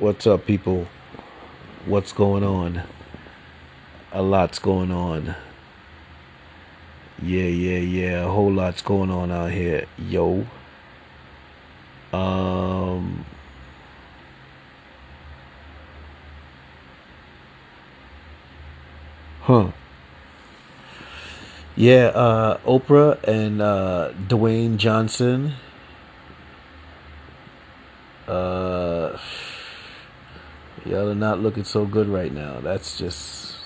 What's up, people? What's going on? A lot's going on. Yeah, yeah, yeah. A whole lot's going on out here. Yo. Um. Huh. Yeah, uh, Oprah and uh, Dwayne Johnson. Uh, y'all are not looking so good right now. That's just,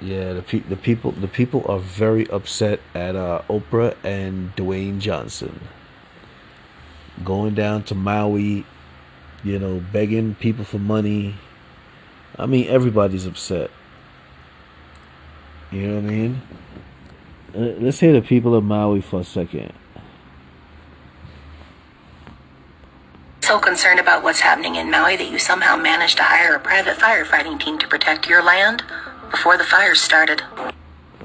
yeah. The pe- the people the people are very upset at uh, Oprah and Dwayne Johnson going down to Maui. You know, begging people for money. I mean, everybody's upset. You know what I mean? Uh, let's hear the people of Maui for a second. So concerned about what's happening in Maui that you somehow managed to hire a private firefighting team to protect your land before the fires started.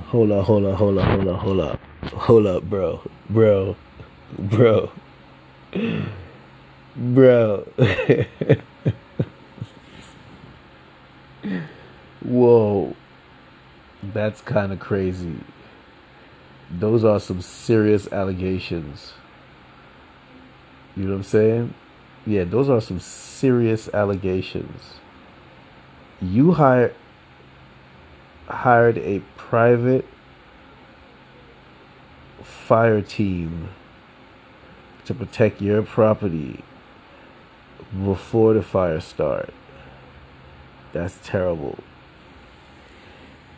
Hold up, hold up, hold up, hold up, hold up. Hold up, bro. Bro. Bro. Bro. Whoa. That's kind of crazy. Those are some serious allegations. You know what I'm saying? Yeah, those are some serious allegations. You hired hired a private fire team to protect your property before the fire start. That's terrible.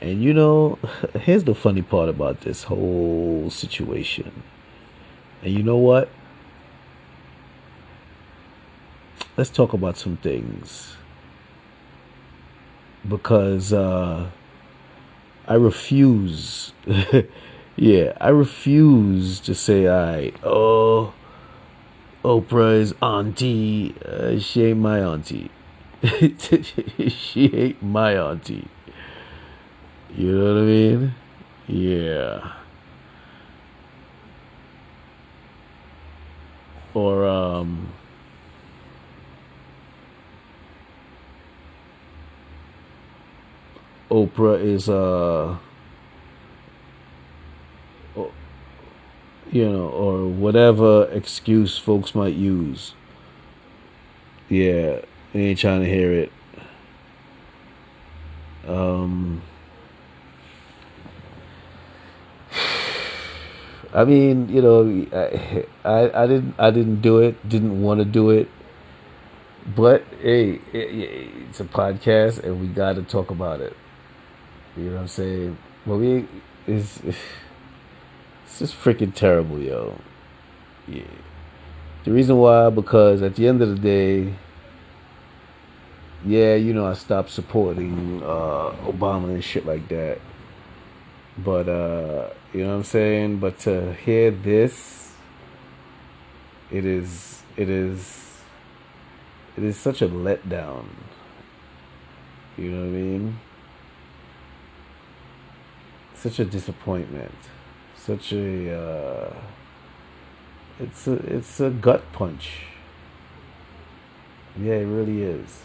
And you know, here's the funny part about this whole situation. And you know what? Let's talk about some things. Because uh, I refuse. yeah, I refuse to say, I, oh, Oprah's auntie. Uh, she ain't my auntie. she ain't my auntie. You know what I mean? Yeah. Or um Oprah is uh you know, or whatever excuse folks might use. Yeah, ain't trying to hear it. Um I mean, you know, I, I, I didn't I didn't do it, didn't want to do it, but hey, it, it's a podcast and we got to talk about it. You know what I'm saying? We it's it's just freaking terrible, yo. Yeah. The reason why because at the end of the day, yeah, you know, I stopped supporting uh, Obama and shit like that. But uh, you know what I'm saying? But to hear this it is it is it is such a letdown. You know what I mean? Such a disappointment. Such a uh, it's a it's a gut punch. Yeah, it really is.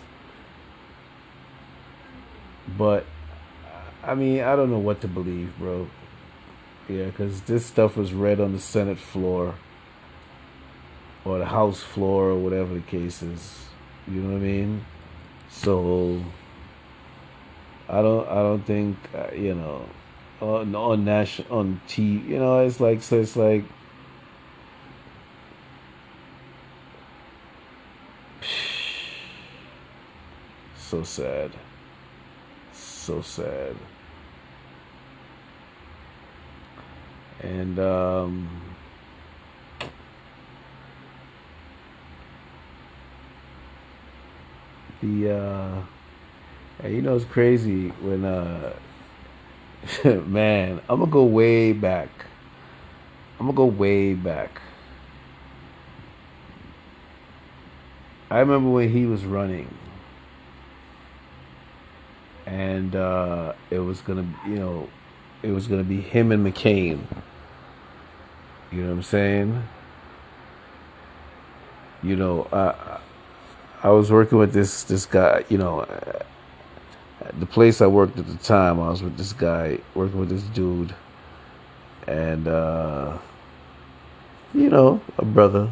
But I mean, I don't know what to believe, bro. Yeah, because this stuff was read on the Senate floor or the House floor or whatever the case is. You know what I mean? So I don't. I don't think uh, you know on on national on T. You know, it's like so. It's like. So sad. So sad. and um, the uh, and you know it's crazy when uh, man, I'm gonna go way back. I'm gonna go way back. I remember when he was running, and uh, it was gonna, you know, it was gonna be him and McCain. You know what I'm saying? You know, I I was working with this this guy. You know, the place I worked at the time, I was with this guy working with this dude, and uh, you know, a brother,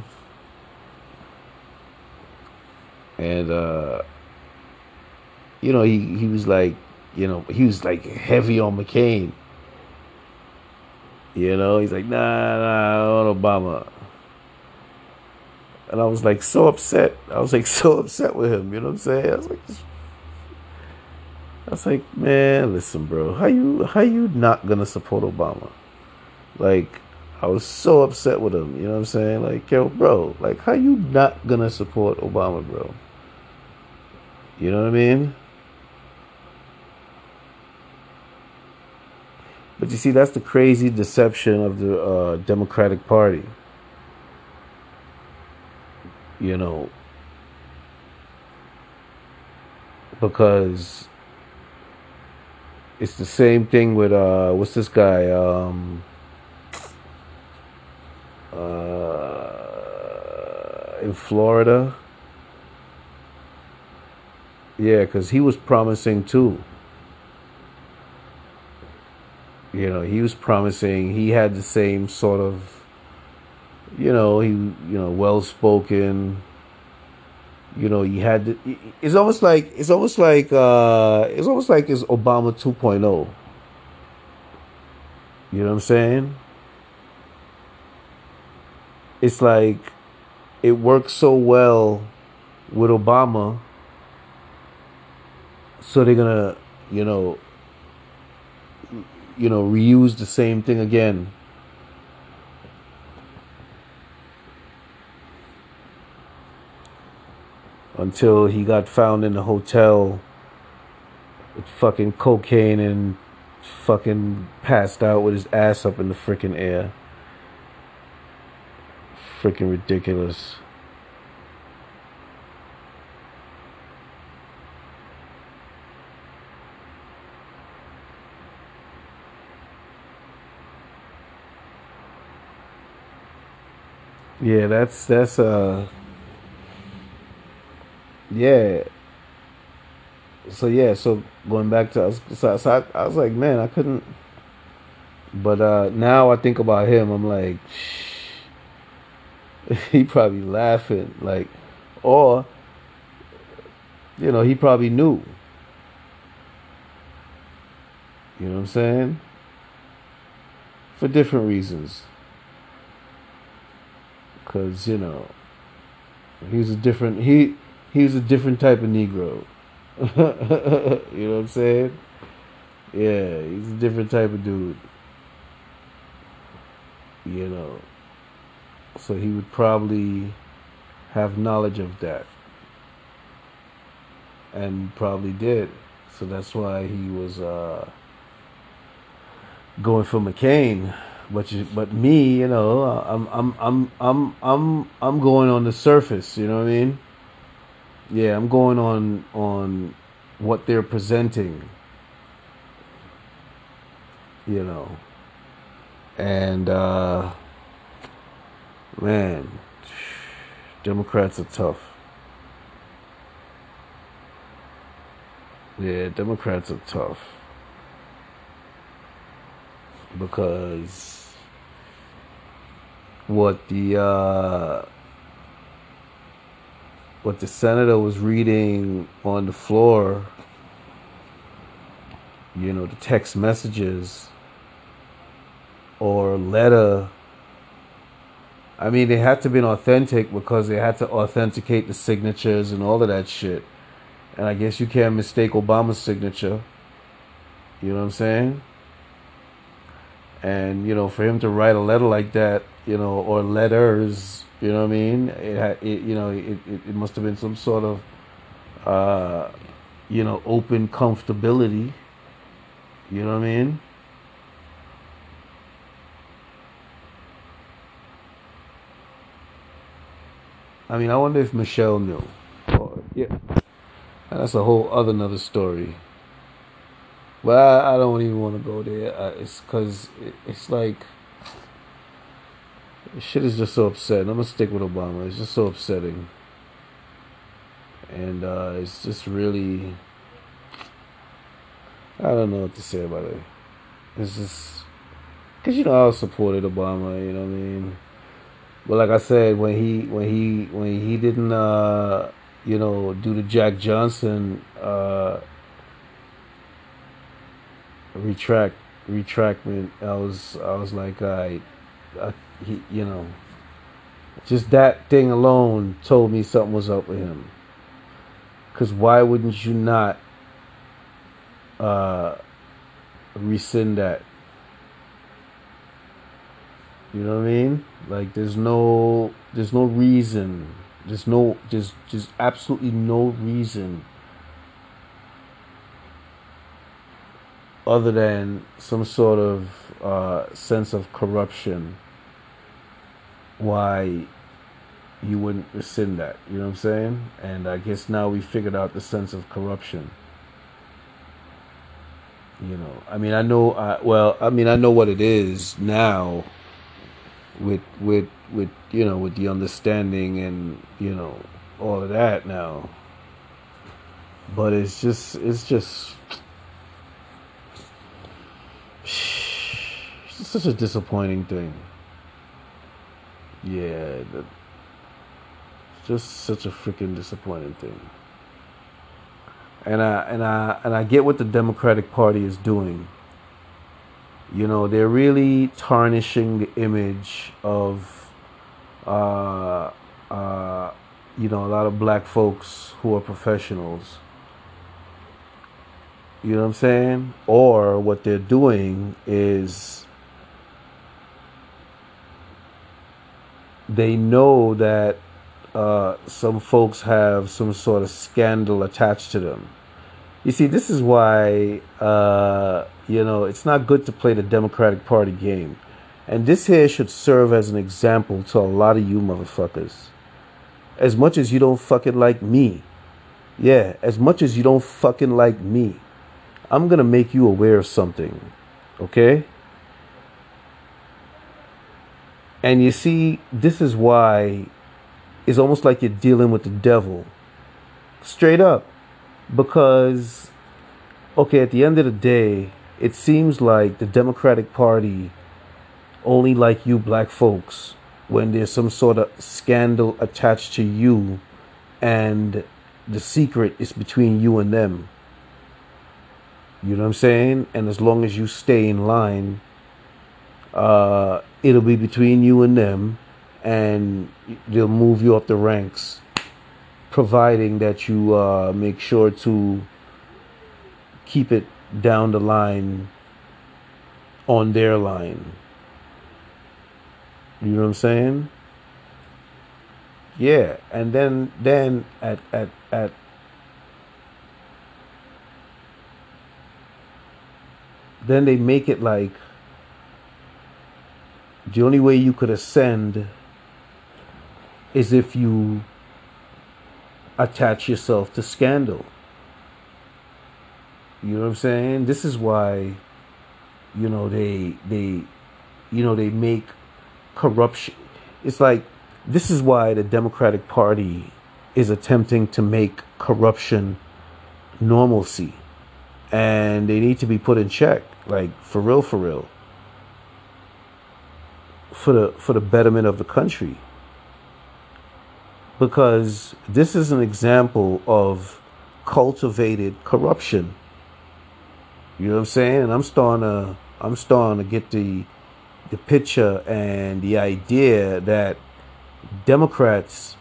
and uh, you know, he he was like, you know, he was like heavy on McCain. You know, he's like, nah, nah, on Obama. And I was like so upset. I was like so upset with him. You know what I'm saying? I was like, I was like, man, listen, bro, how you how you not gonna support Obama? Like, I was so upset with him. You know what I'm saying? Like, yo, bro, like, how you not gonna support Obama, bro? You know what I mean? But you see, that's the crazy deception of the uh, Democratic Party. You know, because it's the same thing with uh, what's this guy? Um, uh, in Florida. Yeah, because he was promising too. You know, he was promising. He had the same sort of, you know, he you know well spoken. You know, he had. The, it's almost like it's almost like uh, it's almost like it's Obama 2.0. You know what I'm saying? It's like it works so well with Obama, so they're gonna, you know, you know, reuse the same thing again. Until he got found in the hotel with fucking cocaine and fucking passed out with his ass up in the freaking air. Freaking ridiculous. Yeah, that's that's uh yeah. So yeah, so going back to so, so I, I was like, man, I couldn't. But uh now I think about him, I'm like, he probably laughing like, or you know, he probably knew. You know what I'm saying? For different reasons because you know he's a different he he's a different type of Negro. you know what I'm saying? Yeah, he's a different type of dude. You know, so he would probably have knowledge of that, and probably did. So that's why he was uh, going for McCain but you, but me, you know, I'm I'm I'm I'm I'm I'm going on the surface. You know what I mean? Yeah, I'm going on on what they're presenting. You know, and uh, man, Democrats are tough. Yeah, Democrats are tough because what the uh, what the senator was reading on the floor, you know, the text messages or letter. I mean, they had to be authentic because they had to authenticate the signatures and all of that shit. And I guess you can't mistake Obama's signature. You know what I'm saying? and you know for him to write a letter like that you know or letters you know what i mean? It, it you know it, it, must have been some sort of uh you know open comfortability. You know what i mean? I mean i wonder if michelle knew. Or yeah. That's a whole other another story. But I, I don't even want to go there. Uh, it's because it, it's like shit is just so upsetting. I'm gonna stick with Obama. It's just so upsetting. and uh, it's just really I don't know what to say about it. It's just because you know I supported Obama. You know what I mean. But like I said, when he when he when he didn't uh, you know do the Jack Johnson uh, retract retractment, I was I was like I, I he, you know just that thing alone told me something was up with him. Cause why wouldn't you not uh, rescind that? You know what I mean? Like there's no there's no reason. There's no there's just absolutely no reason other than some sort of uh, sense of corruption why you wouldn't rescind that. You know what I'm saying? And I guess now we figured out the sense of corruption. You know, I mean, I know. Uh, well, I mean, I know what it is now. With with with you know with the understanding and you know all of that now. But it's just it's just it's such a disappointing thing. Yeah, the, just such a freaking disappointing thing. And I and I and I get what the Democratic Party is doing. You know, they're really tarnishing the image of uh uh you know, a lot of black folks who are professionals. You know what I'm saying? Or what they're doing is they know that uh, some folks have some sort of scandal attached to them. You see, this is why, uh, you know, it's not good to play the Democratic Party game. And this here should serve as an example to a lot of you motherfuckers. As much as you don't fucking like me, yeah, as much as you don't fucking like me, I'm gonna make you aware of something, okay? And you see, this is why it's almost like you're dealing with the devil. Straight up. Because, okay, at the end of the day, it seems like the Democratic Party only like you black folks when there's some sort of scandal attached to you and the secret is between you and them. You know what I'm saying? And as long as you stay in line, uh, it'll be between you and them, and they'll move you up the ranks, providing that you uh, make sure to keep it down the line on their line. You know what I'm saying? Yeah, and then then at at at then they make it like the only way you could ascend is if you attach yourself to scandal. You know what I'm saying? This is why, you know, they they you know, they make corruption it's like this is why the Democratic Party is attempting to make corruption normalcy. And they need to be put in check. Like for real, for real for the for the betterment of the country. Because this is an example of cultivated corruption. You know what i'm saying? And i'm starting to i'm starting to get the the picture and the idea that democrats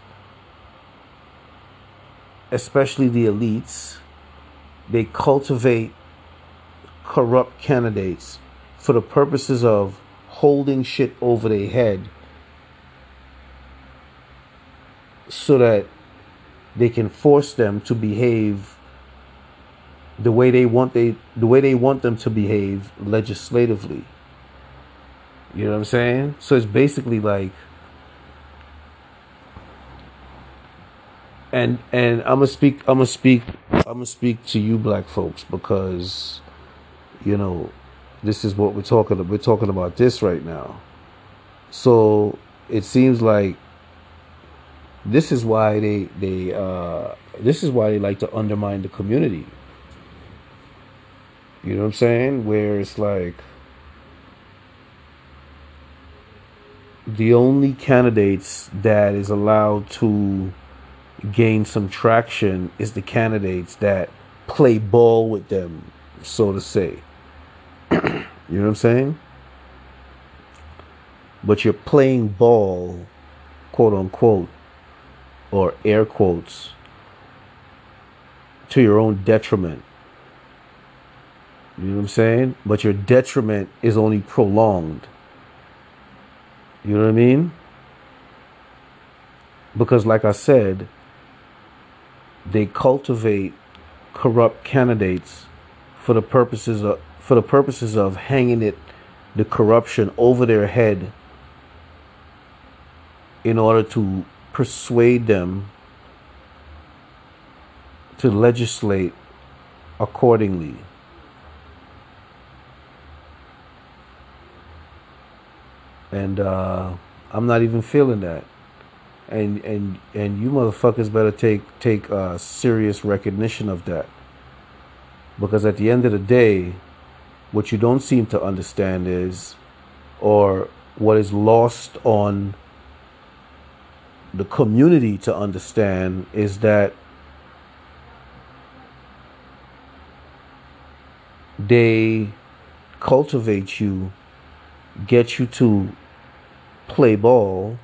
especially the elites they cultivate corrupt candidates for the purposes of holding shit over their head so that they can force them to behave the way they want they the way they want them to behave legislatively. You know what I'm saying? So it's basically like and and I'm gonna speak I'm gonna speak I'm gonna speak to you black folks because you know this is what we're talking about. We're talking about this right now. So it seems like This is why they they uh, this is why they like to undermine the community. You know what I'm saying? Where it's like the only candidates that is allowed to gain some traction is the candidates that play ball with them, so to say. You know what I'm saying? But you're playing ball, quote unquote, or air quotes, to your own detriment. You know what I'm saying? But your detriment is only prolonged. You know what I mean? Because, like I said, they cultivate corrupt candidates for the purposes of for the purposes of hanging it the corruption over their head in order to persuade them to legislate accordingly. And uh, I'm not even feeling that. And and and you motherfuckers better take take uh, serious recognition of that. Because at the end of the day, what you don't seem to understand is, or what is lost on the community to understand is that they cultivate you, get you to play ball.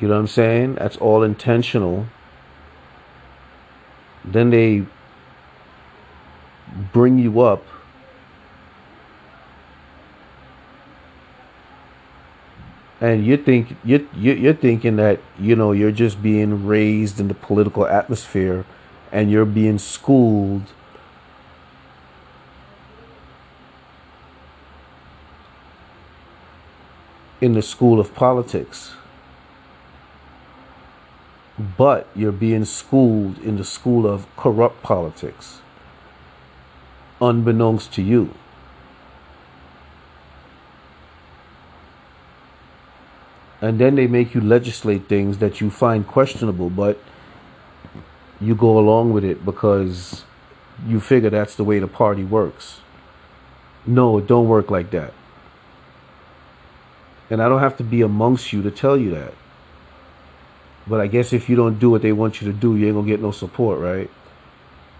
You know what I'm saying? That's all intentional. Then they bring you up and you think you you're thinking that you know you're just being raised in the political atmosphere and you're being schooled in the school of politics. But you're being schooled in the school of corrupt politics unbeknownst to you and then they make you legislate things that you find questionable, but you go along with it because you figure that's the way the party works. No, it don't work like that. And I don't have to be amongst you to tell you that. But I guess if you don't do what they want you to do, you ain't gonna get no support, right?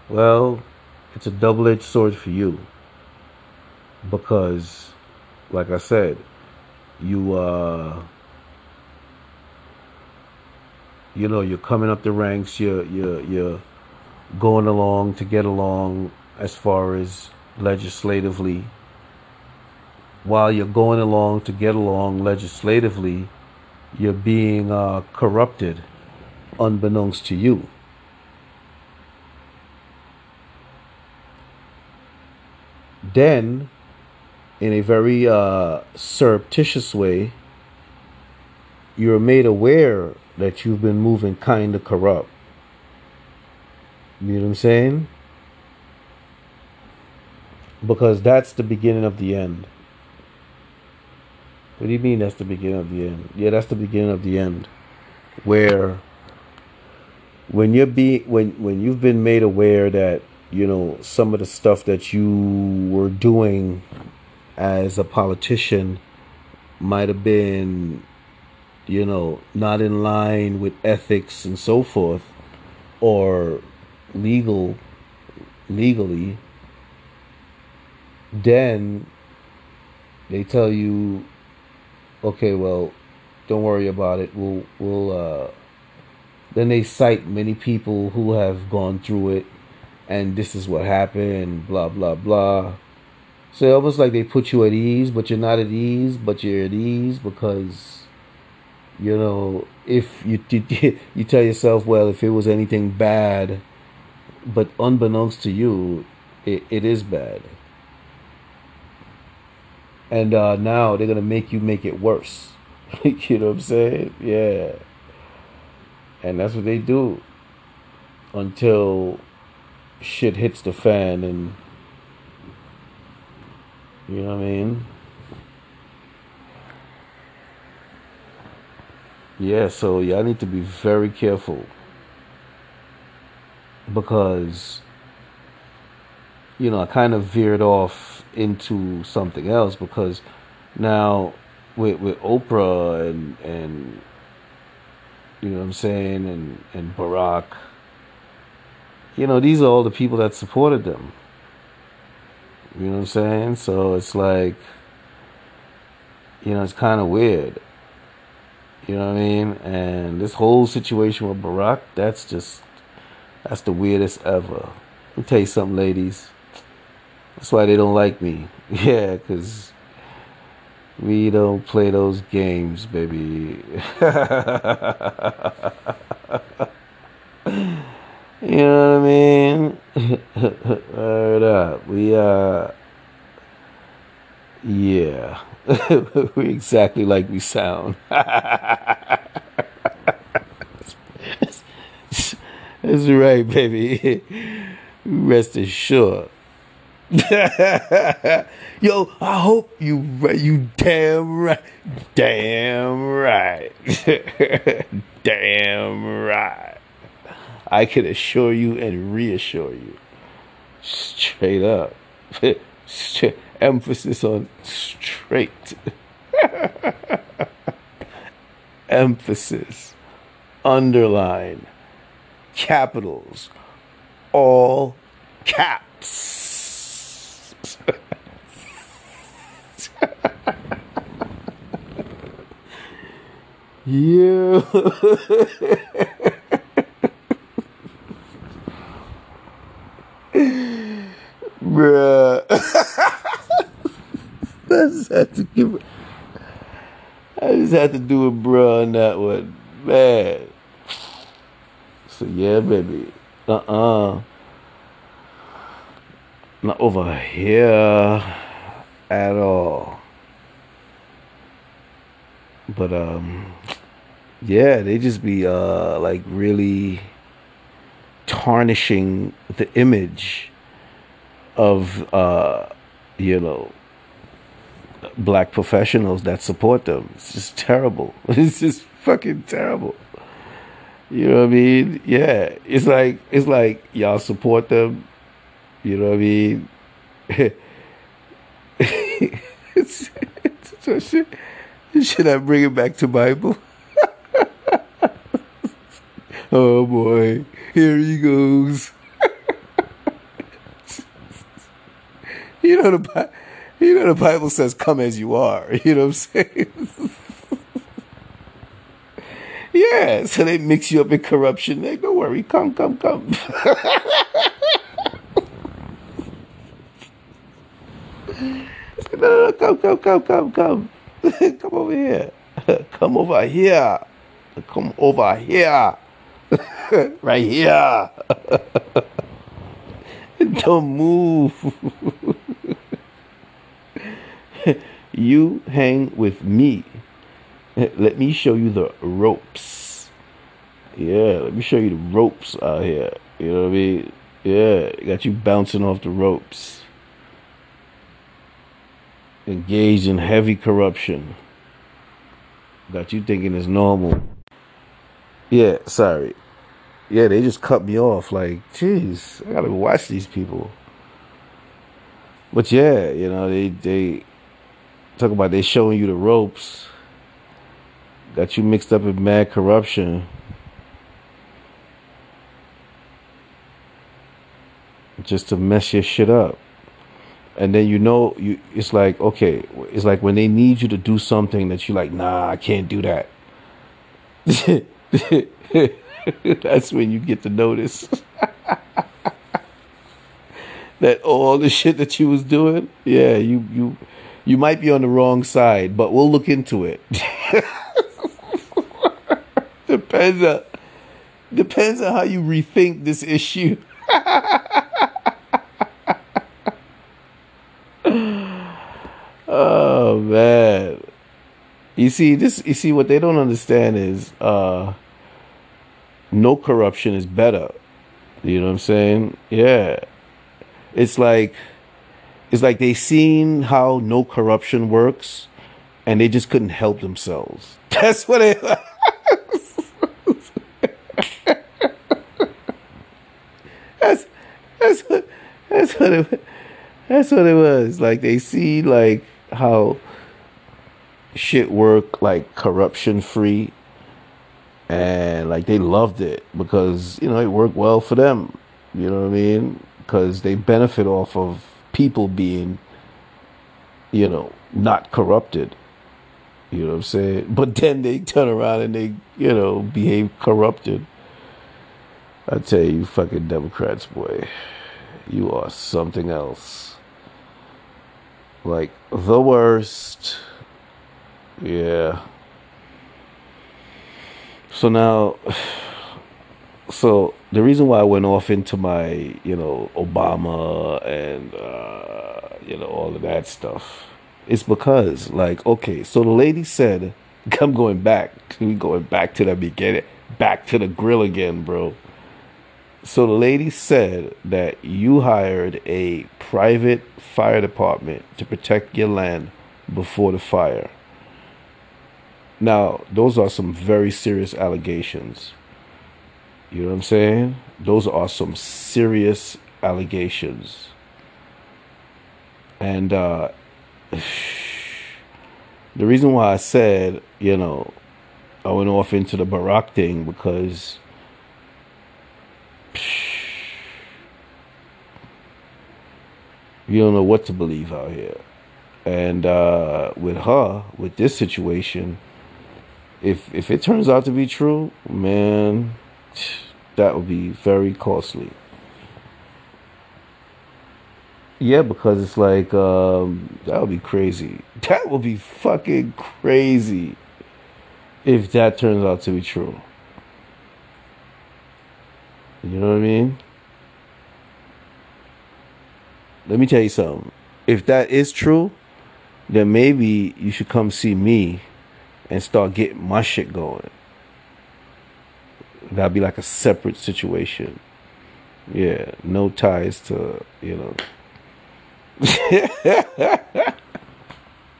Well, it's a double edged sword for you. Because, like I said, you uh you know you're coming up the ranks you're you're you're going along to get along as far as legislatively. While you're going along to get along legislatively you're being uh, corrupted unbeknownst to you. Then in a very uh, surreptitious way you're made aware that you've been moving kind of corrupt. You know what I'm saying? Because that's the beginning of the end. What do you mean that's the beginning of the end? Yeah, that's the beginning of the end. Where when you're be when when you've been made aware that, you know, some of the stuff that you were doing as a politician might have been you know, not in line with ethics and so forth, or legal, legally, then they tell you, okay, well, don't worry about it. We'll, we'll, uh, then they cite many people who have gone through it and this is what happened, blah, blah, blah. So it's almost like they put you at ease, but you're not at ease, but you're at ease because you know, if you, you you tell yourself, well, if it was anything bad, but unbeknownst to you, it, it is bad. And uh, now they're gonna make you make it worse. you know what I'm saying? Yeah. And that's what they do until shit hits the fan and you know what I mean? Yeah, so y'all need to be very careful. Because you know I kind of veered off into something else because now with with Oprah and and you know what I'm saying and and Barack you know these are all the people that supported them. You know what I'm saying? So it's like you know it's kind of weird you know what I mean and this whole situation with Barack that's just that's the weirdest ever let me tell you something ladies that's why they don't like me yeah because we don't play those games, baby. you know what I mean? Word up. We uh yeah. we exactly like we sound. That's right, baby. Rest assured. Yo, I hope you you damn right, damn right, damn right. I can assure you and reassure you, straight up, emphasis on straight, emphasis, underline, capitals, all caps. Yeah. Bruh. I just had to give I just had to do a bruh on that one. Man. So yeah, baby. Uh-uh. Not over here at all. But um yeah, they just be uh like really tarnishing the image of uh you know black professionals that support them. It's just terrible. It's just fucking terrible. You know what I mean? Yeah. It's like it's like y'all support them. You know what I mean? it's, it's, it's, should, should I bring it back to Bible? oh boy, here he goes. you know the you know the Bible says, "Come as you are." You know what I'm saying? yeah, so they mix you up in corruption. Like, don't worry, come, come, come. no, no, come, come, come, come, come. come over here. come over here. Come over here. right here. Don't move. you hang with me. Let me show you the ropes. Yeah, let me show you the ropes out here. You know what I mean? Yeah, got you bouncing off the ropes. Engaged in heavy corruption. Got you thinking it's normal. Yeah, sorry. Yeah, they just cut me off. Like, jeez, I gotta watch these people. But yeah, you know, they they talk about they showing you the ropes. Got you mixed up in mad corruption. Just to mess your shit up. And then you know you it's like, okay, it's like when they need you to do something that you like, nah, I can't do that. That's when you get to notice that all the shit that you was doing, yeah, you you you might be on the wrong side, but we'll look into it. depends on depends on how you rethink this issue. oh man. You see this you see what they don't understand is uh no corruption is better. You know what I'm saying? Yeah. It's like it's like they seen how no corruption works and they just couldn't help themselves. That's what it that's, that's, what, that's what it that's what it was. Like they see like how shit work like corruption free and like they loved it because you know it worked well for them. You know what I mean? Because they benefit off of people being you know not corrupted. You know what i'm saying? But then they turn around and they you know behave corrupted. I tell you fucking democrats boy you are something else. Like the worst. Yeah. So now, so the reason why I went off into my, you know, Obama and, uh, you know, all of that stuff is because, like, okay, so the lady said, I'm going back, we going back to the beginning, back to the grill again, bro. So the lady said that you hired a private fire department to protect your land before the fire. Now, those are some very serious allegations. You know what I'm saying? Those are some serious allegations. And uh, the reason why I said, you know, I went off into the Barack thing because you don't know what to believe out here. And uh, with her, with this situation, if if it turns out to be true, man, that would be very costly. Yeah, because it's like um, that would be crazy. That would be fucking crazy if that turns out to be true. You know what I mean? Let me tell you something. If that is true, then maybe you should come see me and start getting my shit going. That'd be like a separate situation. Yeah, no ties to, you know.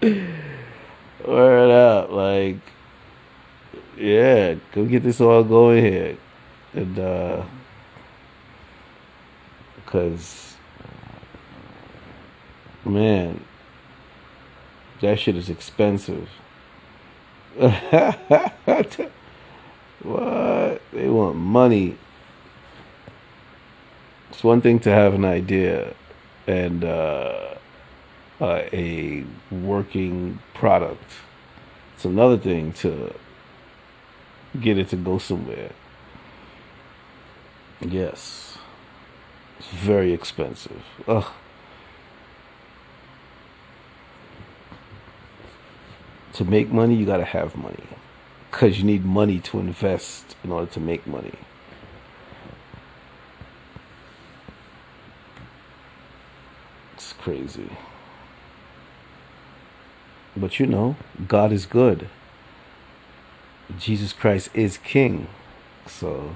Word up, like, yeah, go get this all going here. And, uh, because, man, that shit is expensive. what? They want money. It's one thing to have an idea and uh, uh, a working product. It's another thing to get it to go somewhere. Yes. It's very expensive. Ugh. to make money, you got to have money. Because you need money to invest in order to make money. It's crazy. But you know, God is good. Jesus Christ is King. So.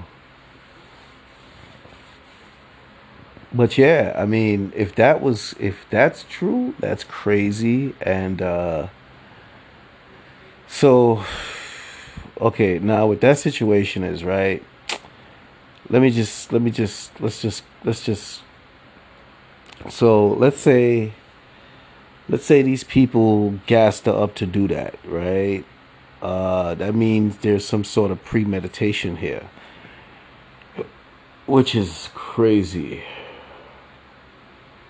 But yeah, I mean, if that was, if that's true, that's crazy. And, uh, so, okay, now what that situation is, right? Let me just, let me just, let's just, let's just. So let's say, let's say these people gassed up to do that, right? Uh, that means there's some sort of premeditation here, which is crazy.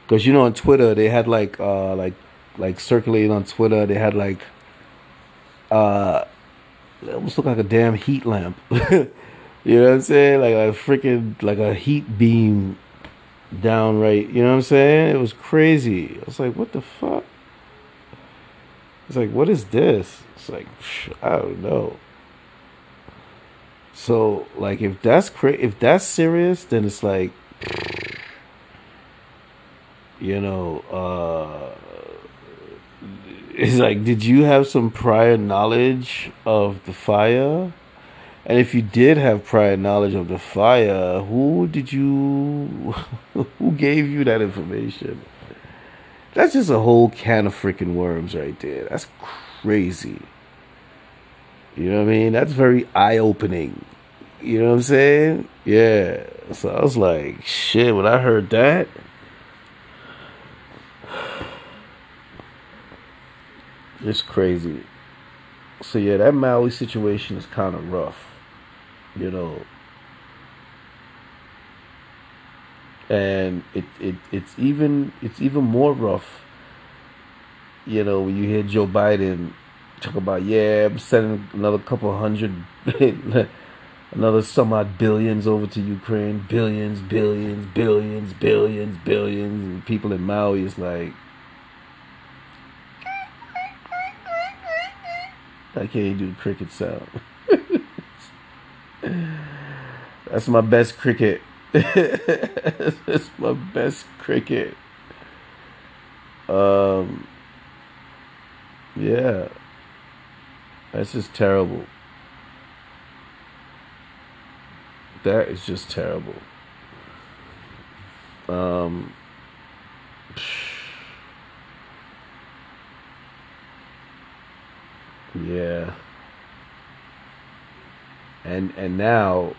Cause you know on Twitter they had like uh like like circulating on Twitter they had like uh, it almost looked like a damn heat lamp. you know what I'm saying? Like a freaking like a heat beam down right. You know what I'm saying? It was crazy. I was like, what the fuck? It's like, what is this? It's like, I don't know. So, like, if that's cra- if that's serious, then it's like, you know, uh, it's like, did you have some prior knowledge of the fire? And if you did have prior knowledge of the fire, who did you, who gave you that information? That's just a whole can of freaking worms right there. That's crazy. You know what I mean? That's very eye opening. You know what I'm saying? Yeah. So I was like, shit, when I heard that, it's crazy. So yeah, that Maui situation is kind of rough, you know. And it, it it's even it's even more rough, you know, when you hear Joe Biden talk about, yeah, I'm sending another couple hundred another some odd billions over to Ukraine, billions, billions, billions, billions, billions. And people in Maui is like, I can't do cricket sound. That's my best cricket. That's my best cricket. Um, yeah, that's just terrible. that is just terrible. Um, yeah. And and now,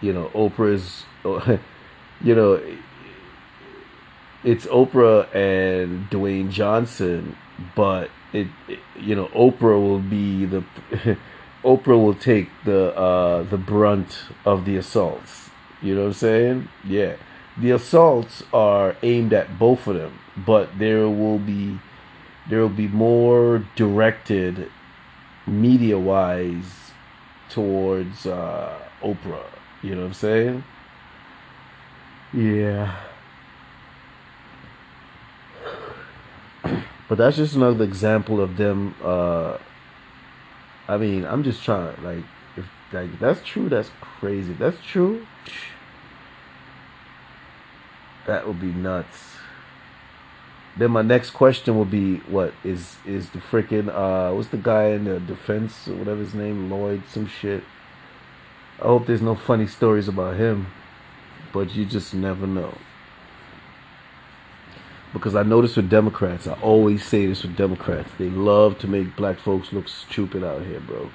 you know, Oprah's, you know, it's Oprah and Dwayne Johnson, but it, it you know, Oprah will be the Oprah will take the uh, the brunt of the assaults. You know what I'm saying? Yeah. The assaults are aimed at both of them, but there will be there will be more directed media wise towards uh, Oprah. You know what I'm saying? Yeah. But that's just another example of them uh, I mean, I'm just trying like if like that's true, that's crazy. If that's true, that would be nuts. Then my next question will be, what is is the freaking uh what's the guy in the defense whatever his name Lloyd some shit. I hope there's no funny stories about him, but you just never know because I notice with Democrats, I always say this with Democrats, they love to make black folks look stupid out here, bro.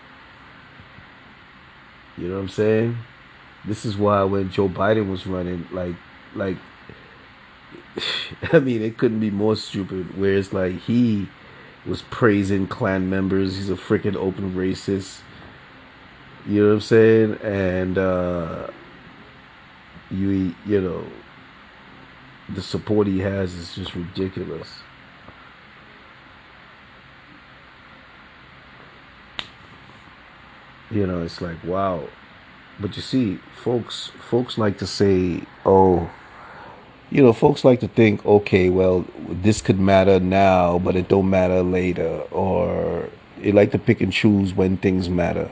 You know what I'm saying? This is why when Joe Biden was running, like, like, I mean, it couldn't be more stupid. Where it's like he was praising Klan members. He's a freaking open racist. You know what I'm saying? And uh, you, you know, the support he has is just ridiculous. You know, it's like wow. But you see, folks folks like to say, "Oh, you know, folks like to think, okay, well, this could matter now, but it don't matter later, or they like to pick and choose when things matter.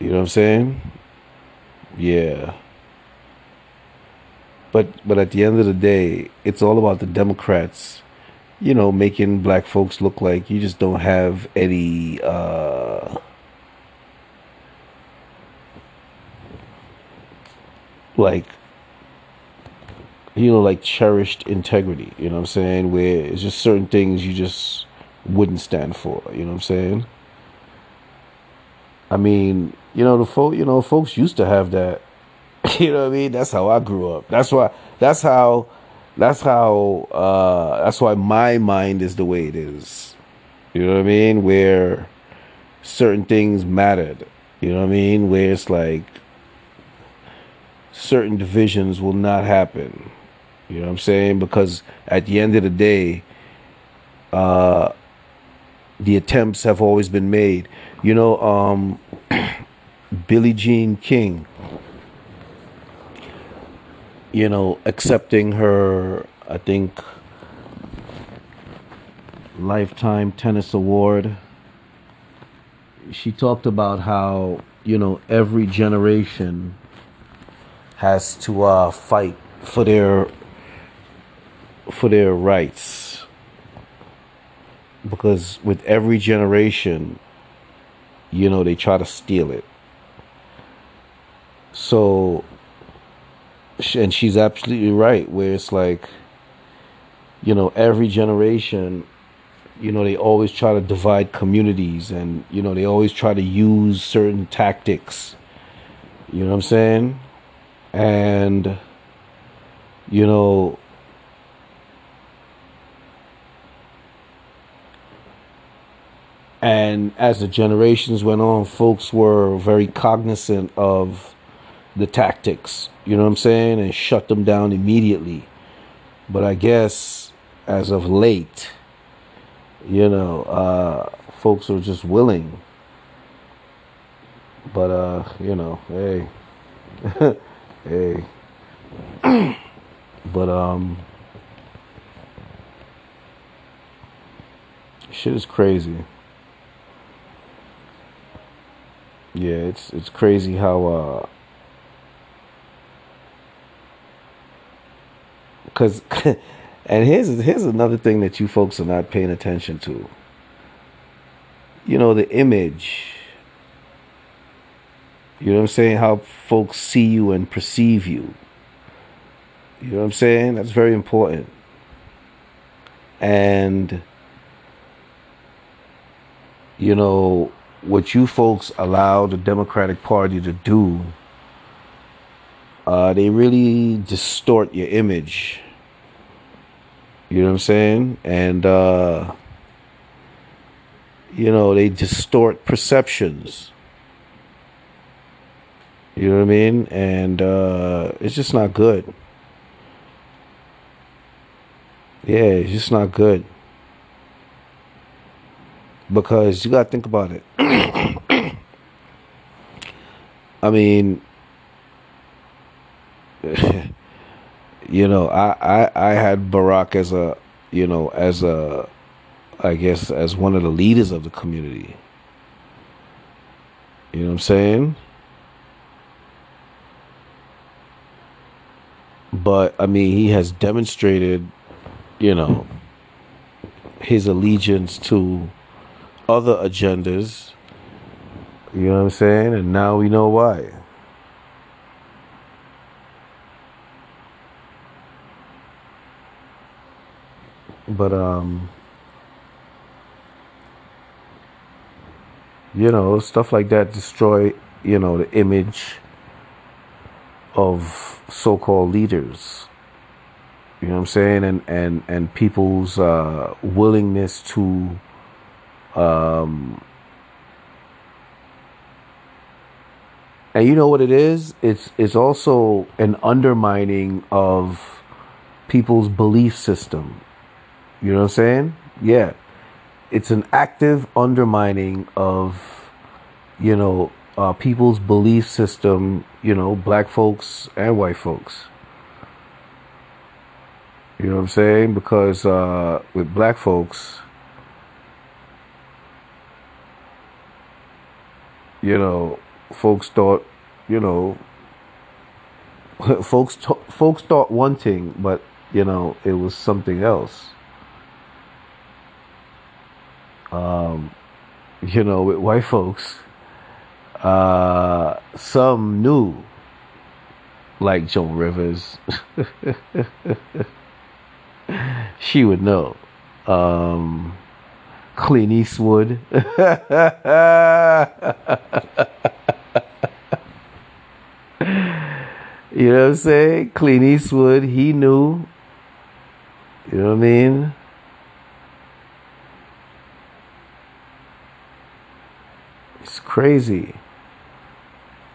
You know what I'm saying? Yeah. But but at the end of the day, it's all about the Democrats, you know, making black folks look like you just don't have any uh, like you know, like cherished integrity, you know what I'm saying? Where it's just certain things you just wouldn't stand for, you know what I'm saying? I mean, you know, the folk, you know, folks used to have that You know what I mean? That's how I grew up. That's why. That's how. That's how. Uh, that's why my mind is the way it is. You know what I mean? Where certain things mattered. You know what I mean? Where it's like certain divisions will not happen. You know what I'm saying? Because at the end of the day, uh, the attempts have always been made. You know, um, Billie Jean King you know, accepting her, I think, lifetime tennis award. She talked about how, you know, every generation has to uh, fight for their for their rights. Because with every generation you know they try to steal it. So and she's absolutely right where it's like you know every generation you know they always try to divide communities and you know they always try to use certain tactics. You know what i'm saying? And you know and as the generations went on folks were very cognizant of the tactics you know what i'm saying and shut them down immediately. But i guess as of late you know uh folks are just willing. But uh you know hey hey. But um shit is crazy yeah it's it's crazy how uh cuz and here's here's another thing that you folks are not paying attention to you know the image you know what I'm saying? How folks see you and perceive you. You know what I'm saying? That's very important. And, you know, what you folks allow the Democratic Party to do, uh, they really distort your image. You know what I'm saying? And, uh, you know, they distort perceptions. You know what I mean? And uh, it's just not good. Yeah, it's just not good. Because you got to think about it. I mean, you know, I, I, I had Barack as a, you know, as a, I guess, as one of the leaders of the community. You know what I'm saying? but I mean, he has demonstrated, you know, his allegiance to other agendas. You know what I'm saying? And now we know why. But um you know, stuff like that destroy, you know, the image of so-called leaders you know what i'm saying and and and people's uh, willingness to um and you know what it is it's it's also an undermining of people's belief system you know what i'm saying yeah it's an active undermining of you know uh, people's belief system, you know, black folks and white folks. You know what I'm saying? Because uh, with black folks, you know, folks thought, you know, folks t- folks thought one thing, but you know, it was something else. Um, you know, with white folks, uh, some knew, like Joan Rivers. she would know. Um, Clint Eastwood. you know what I'm saying? Clint Eastwood, he knew. You know what I mean? It's crazy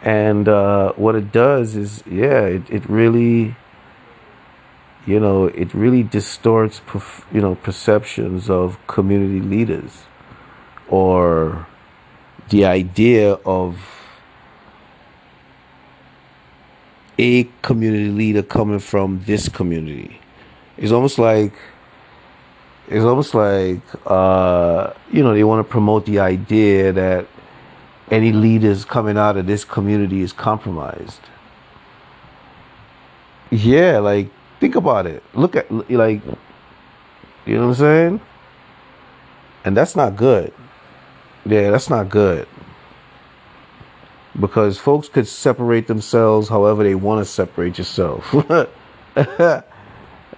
and uh, what it does is yeah it, it really you know it really distorts you know perceptions of community leaders or the idea of a community leader coming from this community it's almost like it's almost like uh, you know they want to promote the idea that any leaders coming out of this community is compromised. Yeah, like think about it. Look at like you know what I'm saying? And that's not good. Yeah, that's not good. Because folks could separate themselves however they want to separate yourself.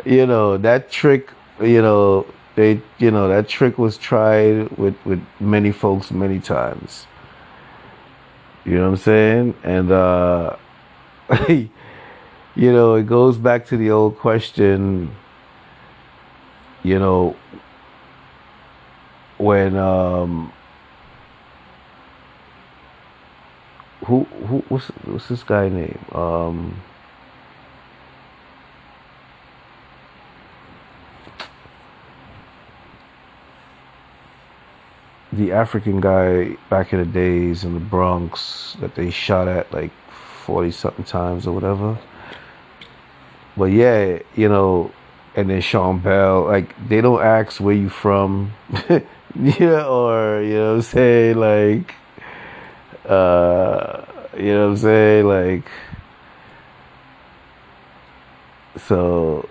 you know, that trick, you know, they you know, that trick was tried with with many folks many times. You know what I'm saying? And uh you know, it goes back to the old question, you know, when um who who what's what's this guy name? Um the African guy back in the days in the Bronx that they shot at like 40 something times or whatever. But yeah, you know, and then Sean Bell, like they don't ask where you from, yeah, or you know what I'm saying, like, uh, you know what I'm saying, like, so.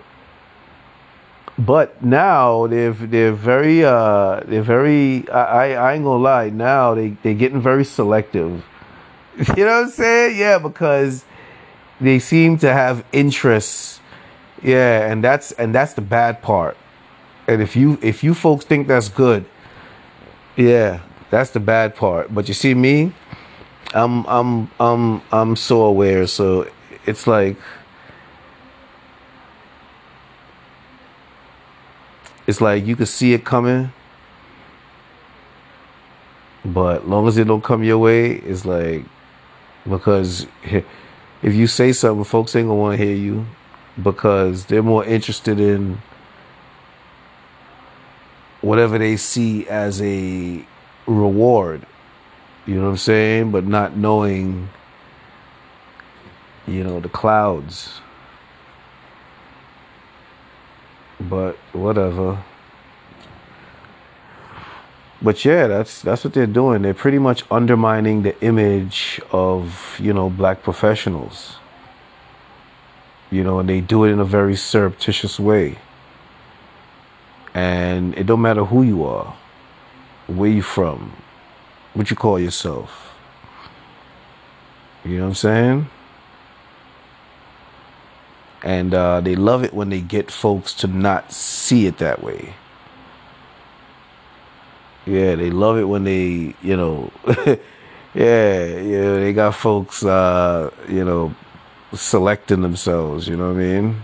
But now they're they're very uh they're very I, I ain't gonna lie now they they're getting very selective. You know what I'm saying? Yeah, because they seem to have interests. Yeah, and that's and that's the bad part. And if you if you folks think that's good, yeah, that's the bad part. But you see me, I'm I'm I'm I'm so aware. So it's like it's like you can see it coming, but long as it don't come your way, it's like because if you say something, folks ain't gonna want to hear you because they're more interested in whatever they see as a reward. You know what I'm saying? But not knowing, you know, the clouds. But whatever. But yeah, that's that's what they're doing. They're pretty much undermining the image of, you know, black professionals. You know, and they do it in a very surreptitious way. And it don't matter who you are, where you from, what you call yourself. You know what I'm saying? And uh, they love it when they get folks to not see it that way. Yeah, they love it when they, you know, yeah, yeah, they got folks, uh, you know, selecting themselves. You know what I mean?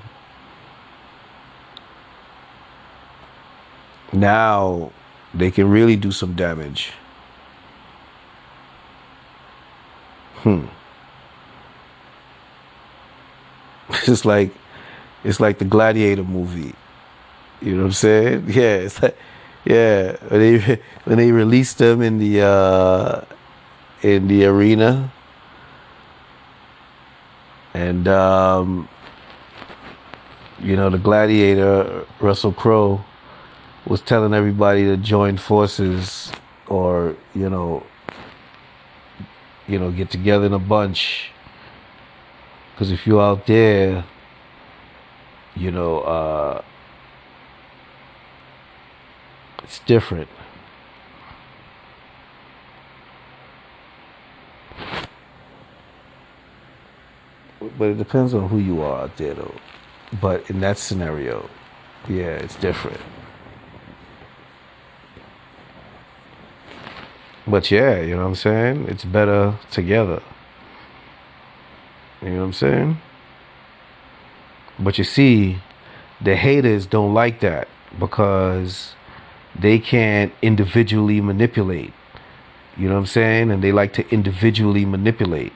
Now they can really do some damage. Hmm. It's like it's like the Gladiator movie. You know what I'm saying? Yeah, it's like yeah, when they when they released them in the uh in the arena. And um you know the gladiator Russell Crowe was telling everybody to join forces or you know you know get together in a bunch. Because if you're out there, you know, uh, it's different. But it depends on who you are out. But in that scenario, yeah, it's different. But yeah, you know what I'm saying? It's better together. You know what I'm saying? But you see, the haters don't like that because they can't individually manipulate. You know what I'm saying? And they like to individually manipulate.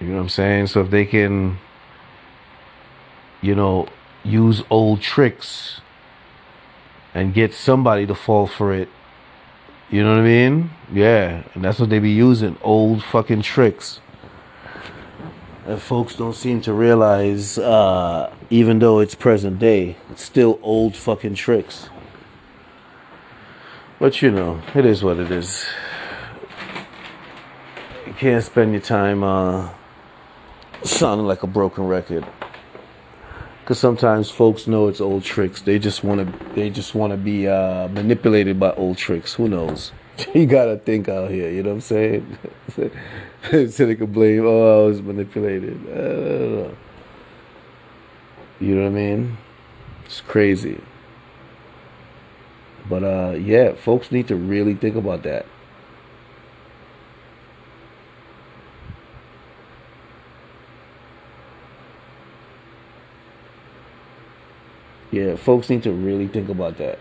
You know what I'm saying? So if they can, you know, use old tricks and get somebody to fall for it, you know what I mean? Yeah. And that's what they be using old fucking tricks and folks don't seem to realize, uh, even though it's present day, it's still old fucking tricks. But you know, it is what it is. You can't spend your time uh, sounding like a broken record. Cause sometimes folks know it's old tricks. They just want to. They just want to be uh, manipulated by old tricks. Who knows? you gotta think out here. You know what I'm saying? so they could blame, oh, I was manipulated. Know. You know what I mean? It's crazy. But uh, yeah, folks need to really think about that. Yeah, folks need to really think about that.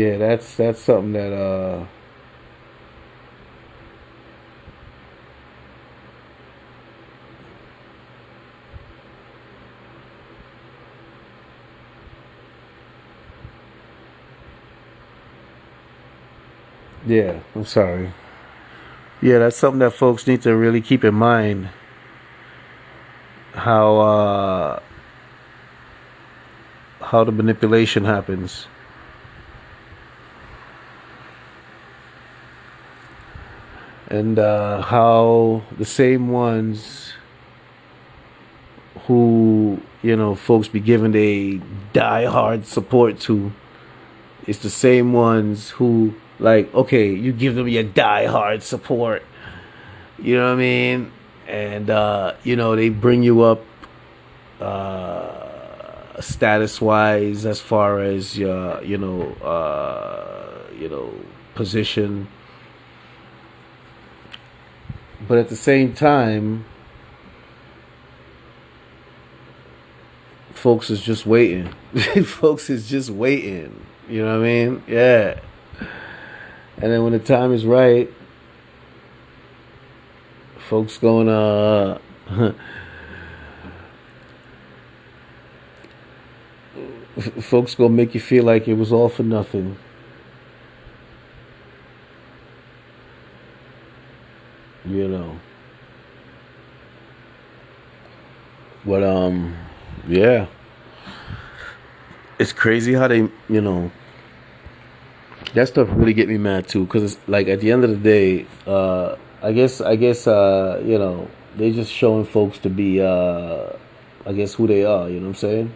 Yeah, that's that's something that uh Yeah, I'm sorry. Yeah, that's something that folks need to really keep in mind. How uh, how the manipulation happens. And uh, how the same ones who, you know, folks be giving a die-hard support to, it's the same ones who like okay you give them your die-hard support. You know what i mean? And uh, you know they bring you up uh, status wise as far as your you know uh, you know position but at the same time folks is just waiting. Folks is just waiting. You know what i mean? Yeah. And then when the time is right, folks gonna uh, folks gonna make you feel like it was all for nothing. You know. But um yeah. It's crazy how they, you know, that stuff really get me mad too because it's like at the end of the day uh, i guess i guess uh, you know they just showing folks to be uh, i guess who they are you know what i'm saying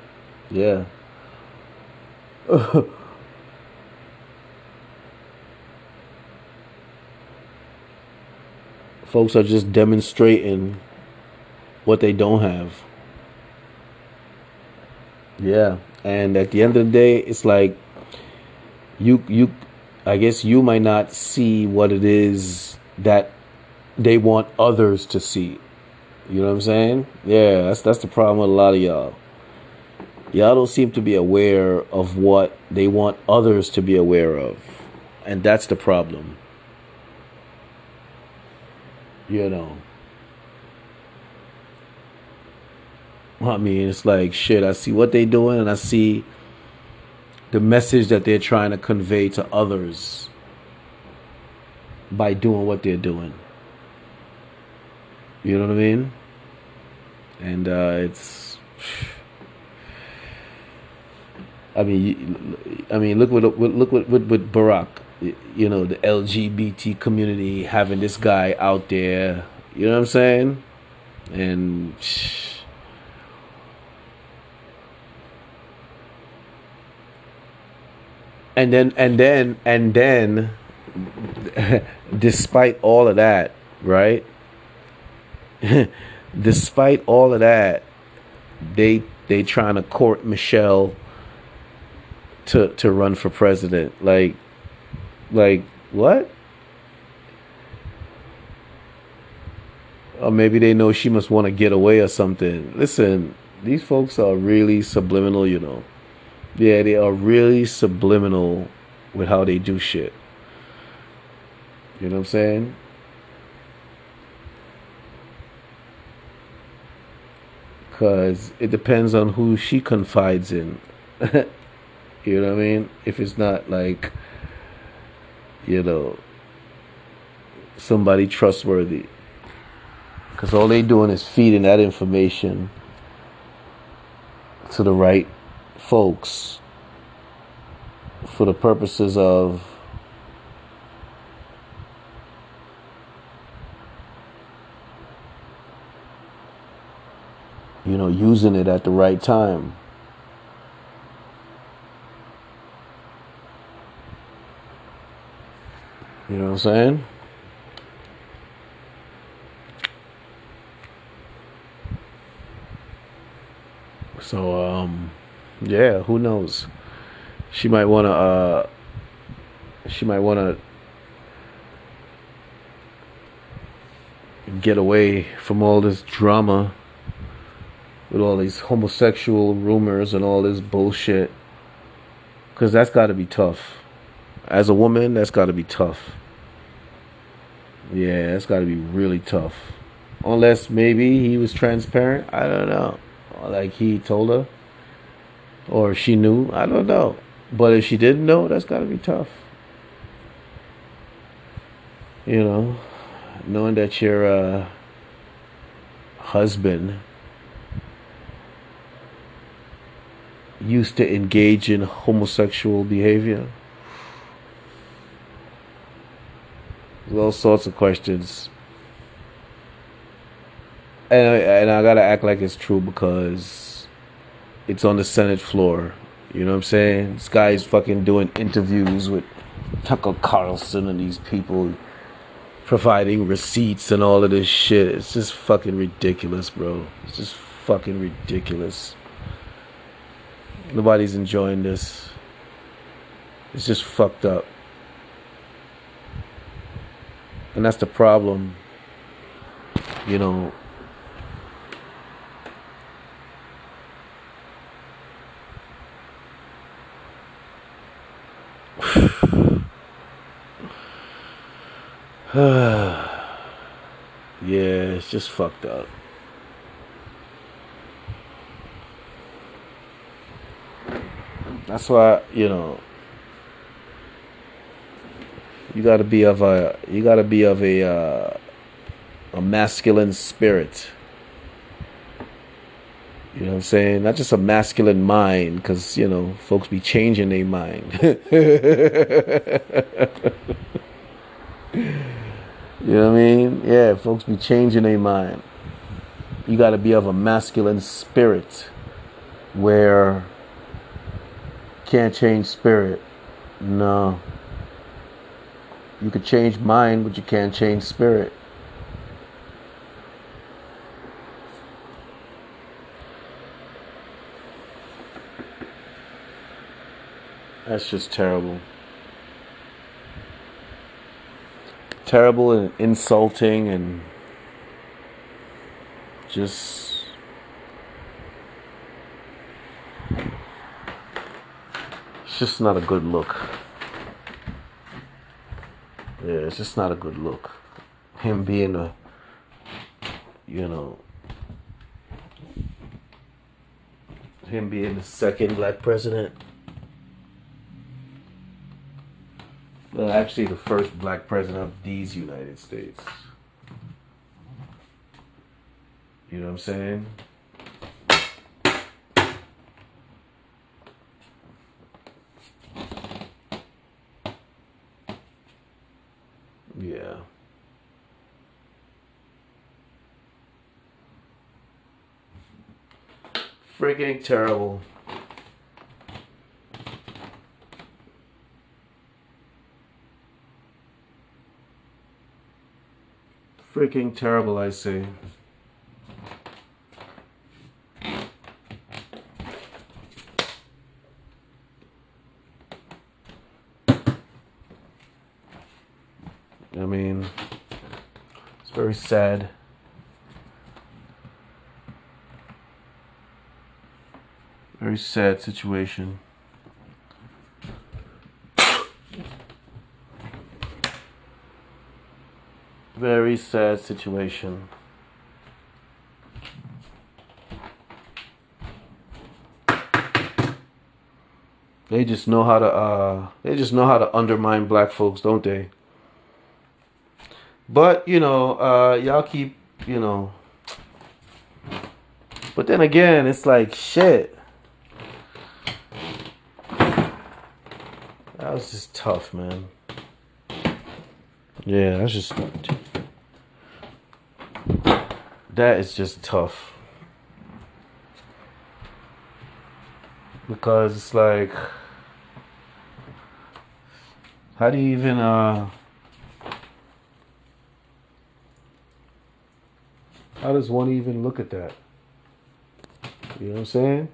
yeah folks are just demonstrating what they don't have yeah and at the end of the day it's like you you I guess you might not see what it is that they want others to see. You know what I'm saying? Yeah, that's that's the problem with a lot of y'all. Y'all don't seem to be aware of what they want others to be aware of. And that's the problem. You know. I mean, it's like shit, I see what they're doing and I see the message that they're trying to convey to others by doing what they're doing. You know what I mean? And uh, it's. I mean, I mean, look what look what with, with Barack, you know, the LGBT community having this guy out there. You know what I'm saying? And. and then and then and then despite all of that right despite all of that they they trying to court michelle to to run for president like like what or maybe they know she must want to get away or something listen these folks are really subliminal you know yeah, they are really subliminal with how they do shit. You know what I'm saying? Because it depends on who she confides in. you know what I mean? If it's not like, you know, somebody trustworthy. Because all they doing is feeding that information to the right folks for the purposes of you know using it at the right time you know what i'm saying so um yeah, who knows? she might want to uh she might want to get away from all this drama with all these homosexual rumors and all this bullshit cuz that's got to be tough as a woman that's got to be tough. Yeah that's got to be really tough. Unless maybe he was transparent i don't know. Like he told her. Or she knew i don't know. But if she didn't know that's got to be tough. You know, knowing that your uh, husband used to engage in homosexual behavior. All sorts of questions. And I, and I gotta act like it's true because it's on the Senate floor. You know what I'm saying? This guy's fucking doing interviews with Tucker Carlson and these people providing receipts and all of this shit. It's just fucking ridiculous, bro. It's just fucking ridiculous. Nobody's enjoying this. It's just fucked up. And that's the problem. You know, yeah, it's just fucked up. That's why, you know, you got to be of a you got to be of a uh, a masculine spirit. You know what I'm saying? Not just a masculine mind, because, you know, folks be changing their mind. You know what I mean? Yeah, folks be changing their mind. You got to be of a masculine spirit where can't change spirit. No. You can change mind, but you can't change spirit. That's just terrible. terrible and insulting and just it's just not a good look. Yeah, it's just not a good look. Him being a you know him being the second black president Well, actually, the first black president of these United States. You know what I'm saying? Yeah. Freaking terrible. freaking terrible, I say. I mean, it's very sad. Very sad situation. very sad situation. They just know how to uh they just know how to undermine black folks, don't they? But, you know, uh y'all keep, you know But then again, it's like shit. Was just tough, man. Yeah, that's just that is just tough. Because it's like how do you even uh how does one even look at that? You know what I'm saying?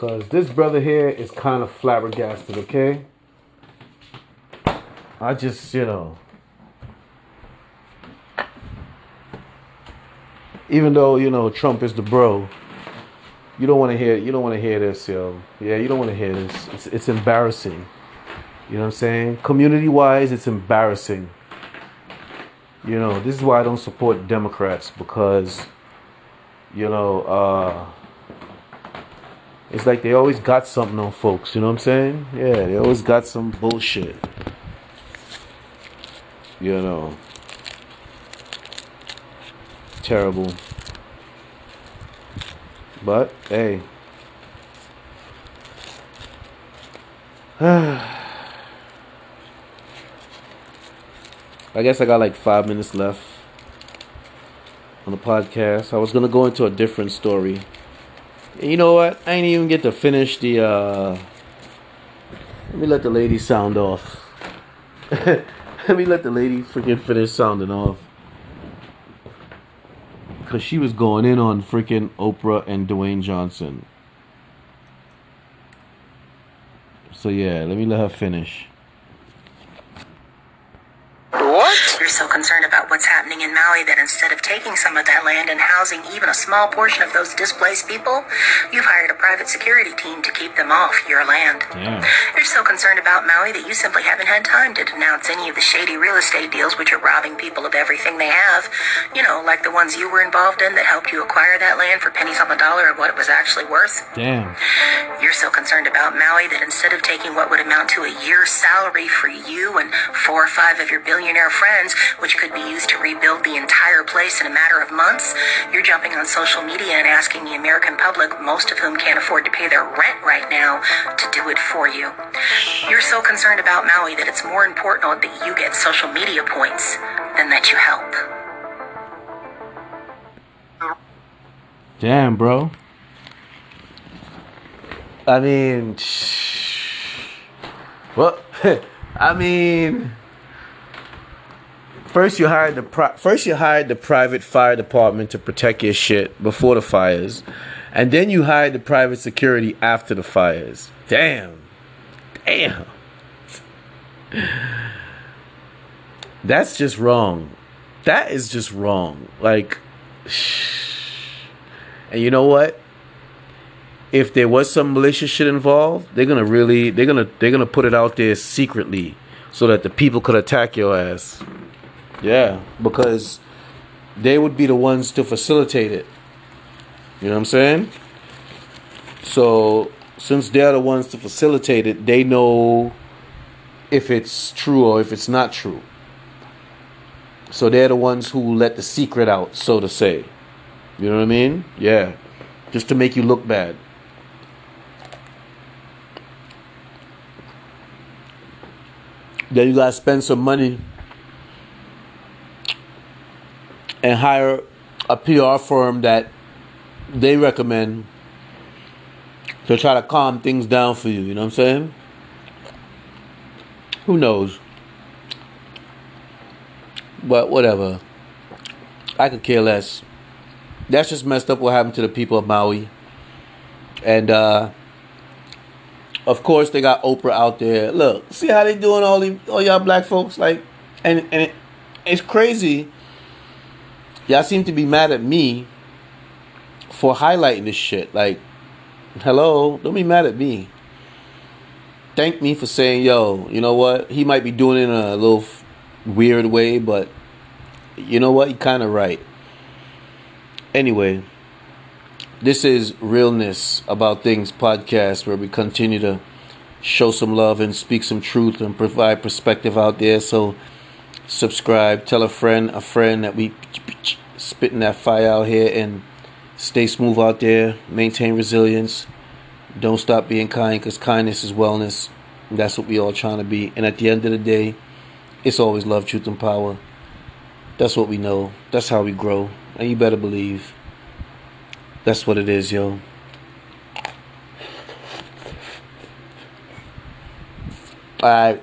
Because this brother here is kind of flabbergasted, okay? I just, you know. Even though, you know, Trump is the bro, you don't want to hear you don't want to hear this, yo. Yeah, you don't want to hear this. It's it's embarrassing. You know what I'm saying? Community wise, it's embarrassing. You know, this is why I don't support Democrats because you know, uh it's like they always got something on folks, you know what I'm saying? Yeah, they always got some bullshit. You know. Terrible. But hey. I guess I got like five minutes left on the podcast. I was gonna go into a different story. And you know what? I ain't even get to finish the uh let me let the lady sound off. let me let the lady freaking finish sounding off. Cause she was going in on freaking Oprah and Dwayne Johnson. So yeah, let me let her finish. What? You're so concerned about what's happening in Maui that instead of taking some of that land and housing even a small portion of those displaced people, you've hired a private security team to keep them off your land. Damn. You're so concerned about Maui that you simply haven't had time to denounce any of the shady real estate deals which are robbing people of everything they have. You know, like the ones you were involved in that helped you acquire that land for pennies on the dollar of what it was actually worth. Damn. You're so concerned about Maui that instead of taking what would amount to a year's salary for you and four or five of your billionaire friends, which could be used to rebuild the entire place in a matter of months, you're jumping on social media and asking the American public, most of whom can't afford to pay their rent right now, to do it for you. You're so concerned about Maui that it's more important that you get social media points than that you help. Damn, bro. I mean, well, I mean, first you hired the pri- first you hired the private fire department to protect your shit before the fires, and then you hired the private security after the fires. Damn, damn. That's just wrong. That is just wrong. Like, and you know what? If there was some malicious shit involved, they're gonna really, they're gonna, they're gonna put it out there secretly so that the people could attack your ass. Yeah, because they would be the ones to facilitate it. You know what I'm saying? So since they're the ones to facilitate it, they know if it's true or if it's not true. So they're the ones who let the secret out, so to say. You know what I mean? Yeah. Just to make you look bad. Then you gotta spend some money and hire a PR firm that they recommend to try to calm things down for you. You know what I'm saying? Who knows? But whatever. I could care less. That's just messed up what happened to the people of Maui. And uh of course they got Oprah out there. Look, see how they doing all the all y'all black folks like and and it, it's crazy. Y'all seem to be mad at me for highlighting this shit. Like, hello, don't be mad at me. Thank me for saying, yo, you know what? He might be doing it in a little weird way, but you know what? He kind of right. Anyway, this is Realness About Things podcast where we continue to show some love and speak some truth and provide perspective out there. So, subscribe, tell a friend, a friend that we spitting that fire out here and stay smooth out there, maintain resilience. Don't stop being kind because kindness is wellness. That's what we all trying to be. And at the end of the day, it's always love, truth, and power. That's what we know. That's how we grow. And you better believe that's what it is, yo. Alright.